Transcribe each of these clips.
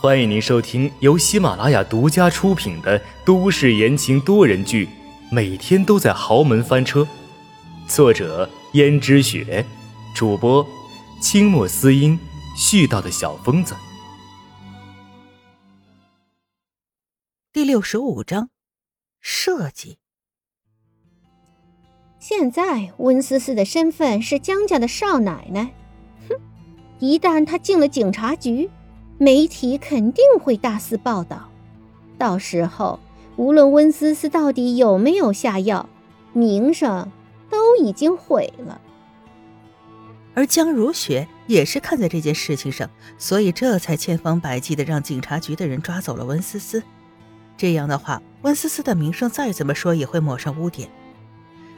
欢迎您收听由喜马拉雅独家出品的都市言情多人剧《每天都在豪门翻车》，作者：胭脂雪，主播：清墨思音，絮叨的小疯子。第六十五章，设计。现在温思思的身份是江家的少奶奶，哼，一旦她进了警察局。媒体肯定会大肆报道，到时候无论温思思到底有没有下药，名声都已经毁了。而江如雪也是看在这件事情上，所以这才千方百计的让警察局的人抓走了温思思。这样的话，温思思的名声再怎么说也会抹上污点。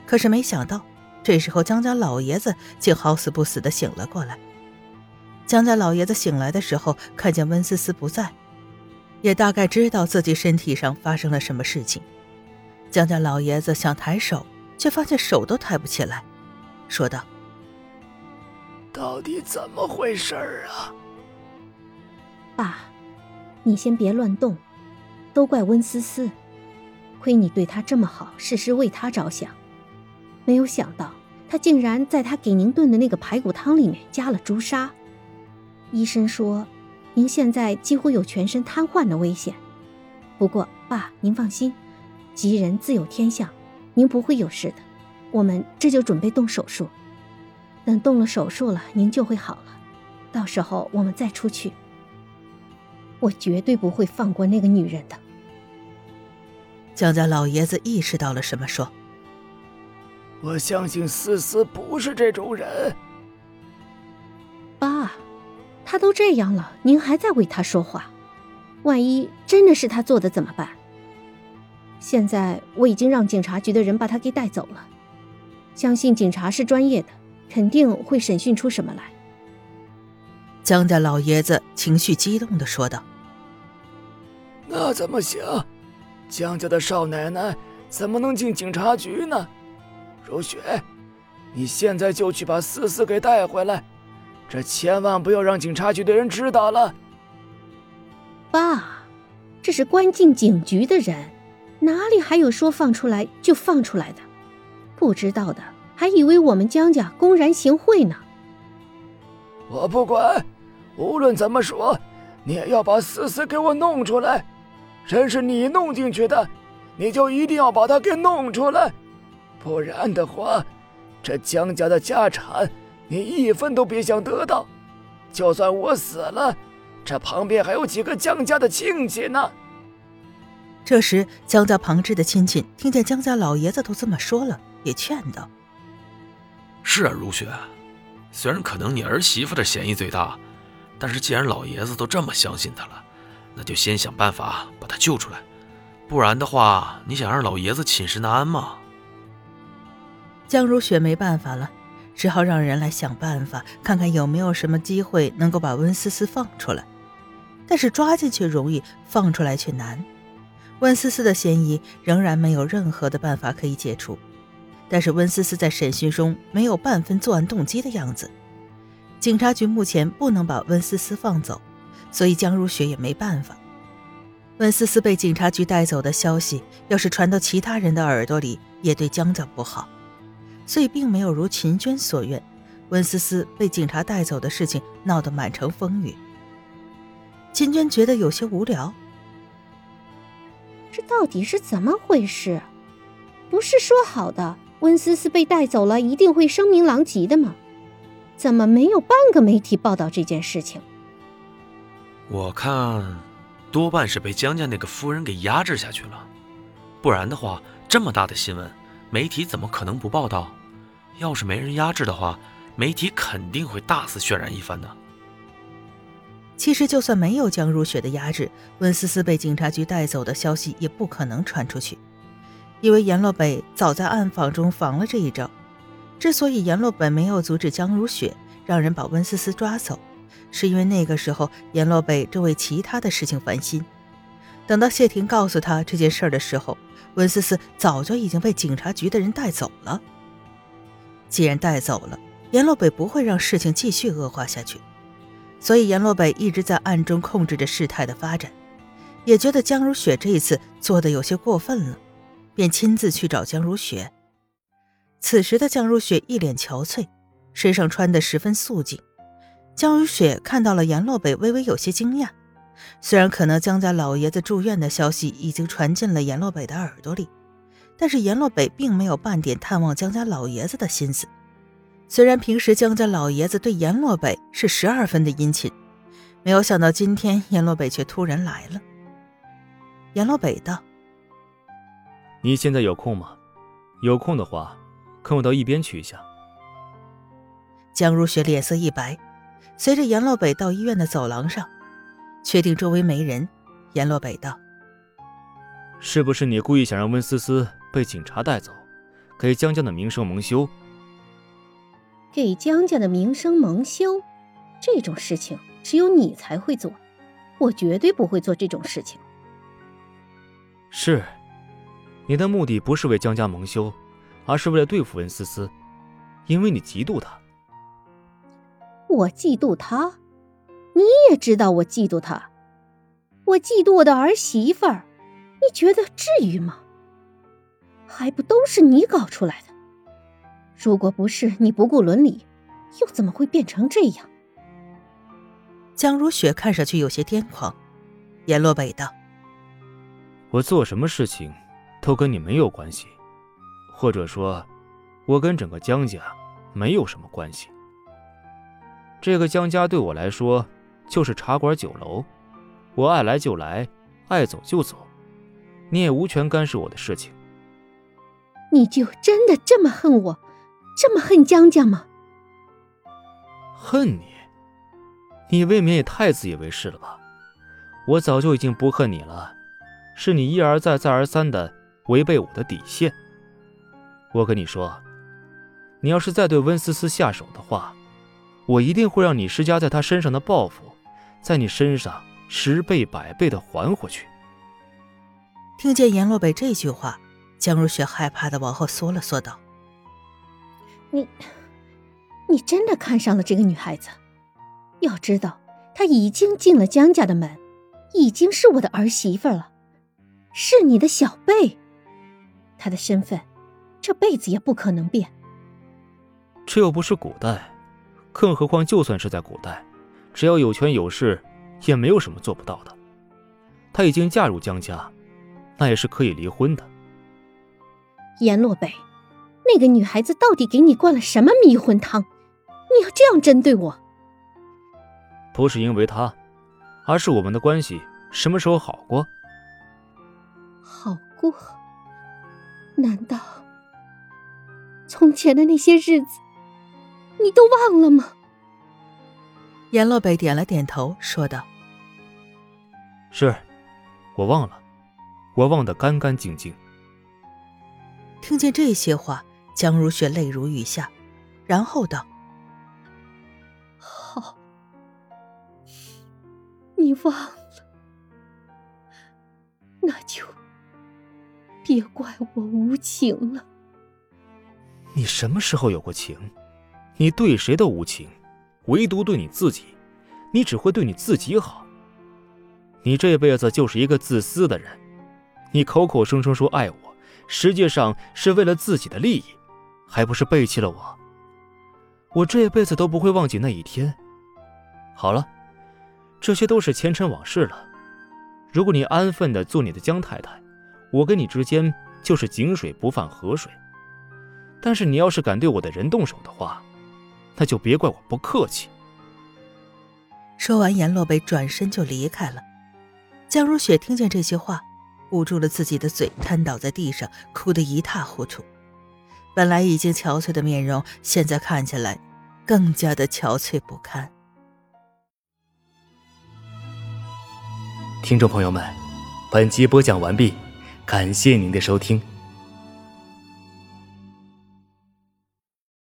可是没想到，这时候江家老爷子竟好死不死的醒了过来。江家老爷子醒来的时候，看见温思思不在，也大概知道自己身体上发生了什么事情。江家老爷子想抬手，却发现手都抬不起来，说道：“到底怎么回事啊？”爸，你先别乱动，都怪温思思，亏你对她这么好，事事为她着想，没有想到她竟然在她给您炖的那个排骨汤里面加了朱砂。医生说，您现在几乎有全身瘫痪的危险。不过，爸，您放心，吉人自有天相，您不会有事的。我们这就准备动手术，等动了手术了，您就会好了。到时候我们再出去，我绝对不会放过那个女人的。江家老爷子意识到了什么，说：“我相信思思不是这种人。”爸。他都这样了，您还在为他说话，万一真的是他做的怎么办？现在我已经让警察局的人把他给带走了，相信警察是专业的，肯定会审讯出什么来。江家老爷子情绪激动的说道：“那怎么行？江家的少奶奶怎么能进警察局呢？如雪，你现在就去把思思给带回来。”这千万不要让警察局的人知道了，爸，这是关进警局的人，哪里还有说放出来就放出来的？不知道的还以为我们江家公然行贿呢。我不管，无论怎么说，你也要把思思给我弄出来。人是你弄进去的，你就一定要把他给弄出来，不然的话，这江家的家产。你一分都别想得到，就算我死了，这旁边还有几个江家的亲戚呢。这时，江家旁支的亲戚听见江家老爷子都这么说了，也劝道：“是啊，如雪，虽然可能你儿媳妇的嫌疑最大，但是既然老爷子都这么相信她了，那就先想办法把她救出来，不然的话，你想让老爷子寝食难安吗？”江如雪没办法了。只好让人来想办法，看看有没有什么机会能够把温思思放出来。但是抓进去容易，放出来却难。温思思的嫌疑仍然没有任何的办法可以解除。但是温思思在审讯中没有半分作案动机的样子。警察局目前不能把温思思放走，所以江如雪也没办法。温思思被警察局带走的消息，要是传到其他人的耳朵里，也对江家不好。所以并没有如秦娟所愿，温思思被警察带走的事情闹得满城风雨。秦娟觉得有些无聊，这到底是怎么回事？不是说好的温思思被带走了一定会声名狼藉的吗？怎么没有半个媒体报道这件事情？我看，多半是被江家那个夫人给压制下去了，不然的话，这么大的新闻。媒体怎么可能不报道？要是没人压制的话，媒体肯定会大肆渲染一番的。其实，就算没有江如雪的压制，温思思被警察局带走的消息也不可能传出去，因为阎洛北早在暗访中防了这一招。之所以阎洛北没有阻止江如雪让人把温思思抓走，是因为那个时候阎洛北正为其他的事情烦心。等到谢霆告诉他这件事的时候，温思思早就已经被警察局的人带走了。既然带走了，阎洛北不会让事情继续恶化下去，所以阎洛北一直在暗中控制着事态的发展，也觉得江如雪这一次做的有些过分了，便亲自去找江如雪。此时的江如雪一脸憔悴，身上穿的十分素净。江如雪看到了阎洛北，微微有些惊讶。虽然可能江家老爷子住院的消息已经传进了阎洛北的耳朵里，但是阎洛北并没有半点探望江家老爷子的心思。虽然平时江家老爷子对阎洛北是十二分的殷勤，没有想到今天阎洛北却突然来了。阎洛北道：“你现在有空吗？有空的话，跟我到一边去一下。”江如雪脸色一白，随着阎洛北到医院的走廊上。确定周围没人，阎洛北道：“是不是你故意想让温思思被警察带走，给江家的名声蒙羞？给江家的名声蒙羞，这种事情只有你才会做，我绝对不会做这种事情。是，你的目的不是为江家蒙羞，而是为了对付温思思，因为你嫉妒她。我嫉妒她。”你也知道我嫉妒他，我嫉妒我的儿媳妇儿，你觉得至于吗？还不都是你搞出来的？如果不是你不顾伦理，又怎么会变成这样？江如雪看上去有些癫狂。阎洛北道：“我做什么事情，都跟你没有关系，或者说，我跟整个江家没有什么关系。这个江家对我来说。”就是茶馆酒楼，我爱来就来，爱走就走，你也无权干涉我的事情。你就真的这么恨我，这么恨江江吗？恨你？你未免也太自以为是了吧！我早就已经不恨你了，是你一而再、再而三的违背我的底线。我跟你说，你要是再对温思思下手的话，我一定会让你施加在她身上的报复。在你身上十倍百倍的还回去。听见阎洛北这句话，江如雪害怕的往后缩了缩，道：“你，你真的看上了这个女孩子？要知道，她已经进了江家的门，已经是我的儿媳妇了，是你的小贝。她的身份，这辈子也不可能变。这又不是古代，更何况就算是在古代。”只要有权有势，也没有什么做不到的。她已经嫁入江家，那也是可以离婚的。阎洛北，那个女孩子到底给你灌了什么迷魂汤？你要这样针对我？不是因为她，而是我们的关系什么时候好过？好过？难道从前的那些日子，你都忘了吗？阎洛北点了点头，说道：“是，我忘了，我忘得干干净净。”听见这些话，江如雪泪如雨下，然后道：“好，你忘了，那就别怪我无情了。你什么时候有过情？你对谁都无情。”唯独对你自己，你只会对你自己好。你这辈子就是一个自私的人，你口口声声说爱我，实际上是为了自己的利益，还不是背弃了我？我这辈子都不会忘记那一天。好了，这些都是前尘往事了。如果你安分的做你的江太太，我跟你之间就是井水不犯河水。但是你要是敢对我的人动手的话，那就别怪我不客气。说完，阎洛北转身就离开了。江如雪听见这些话，捂住了自己的嘴，瘫倒在地上，哭得一塌糊涂。本来已经憔悴的面容，现在看起来更加的憔悴不堪。听众朋友们，本集播讲完毕，感谢您的收听。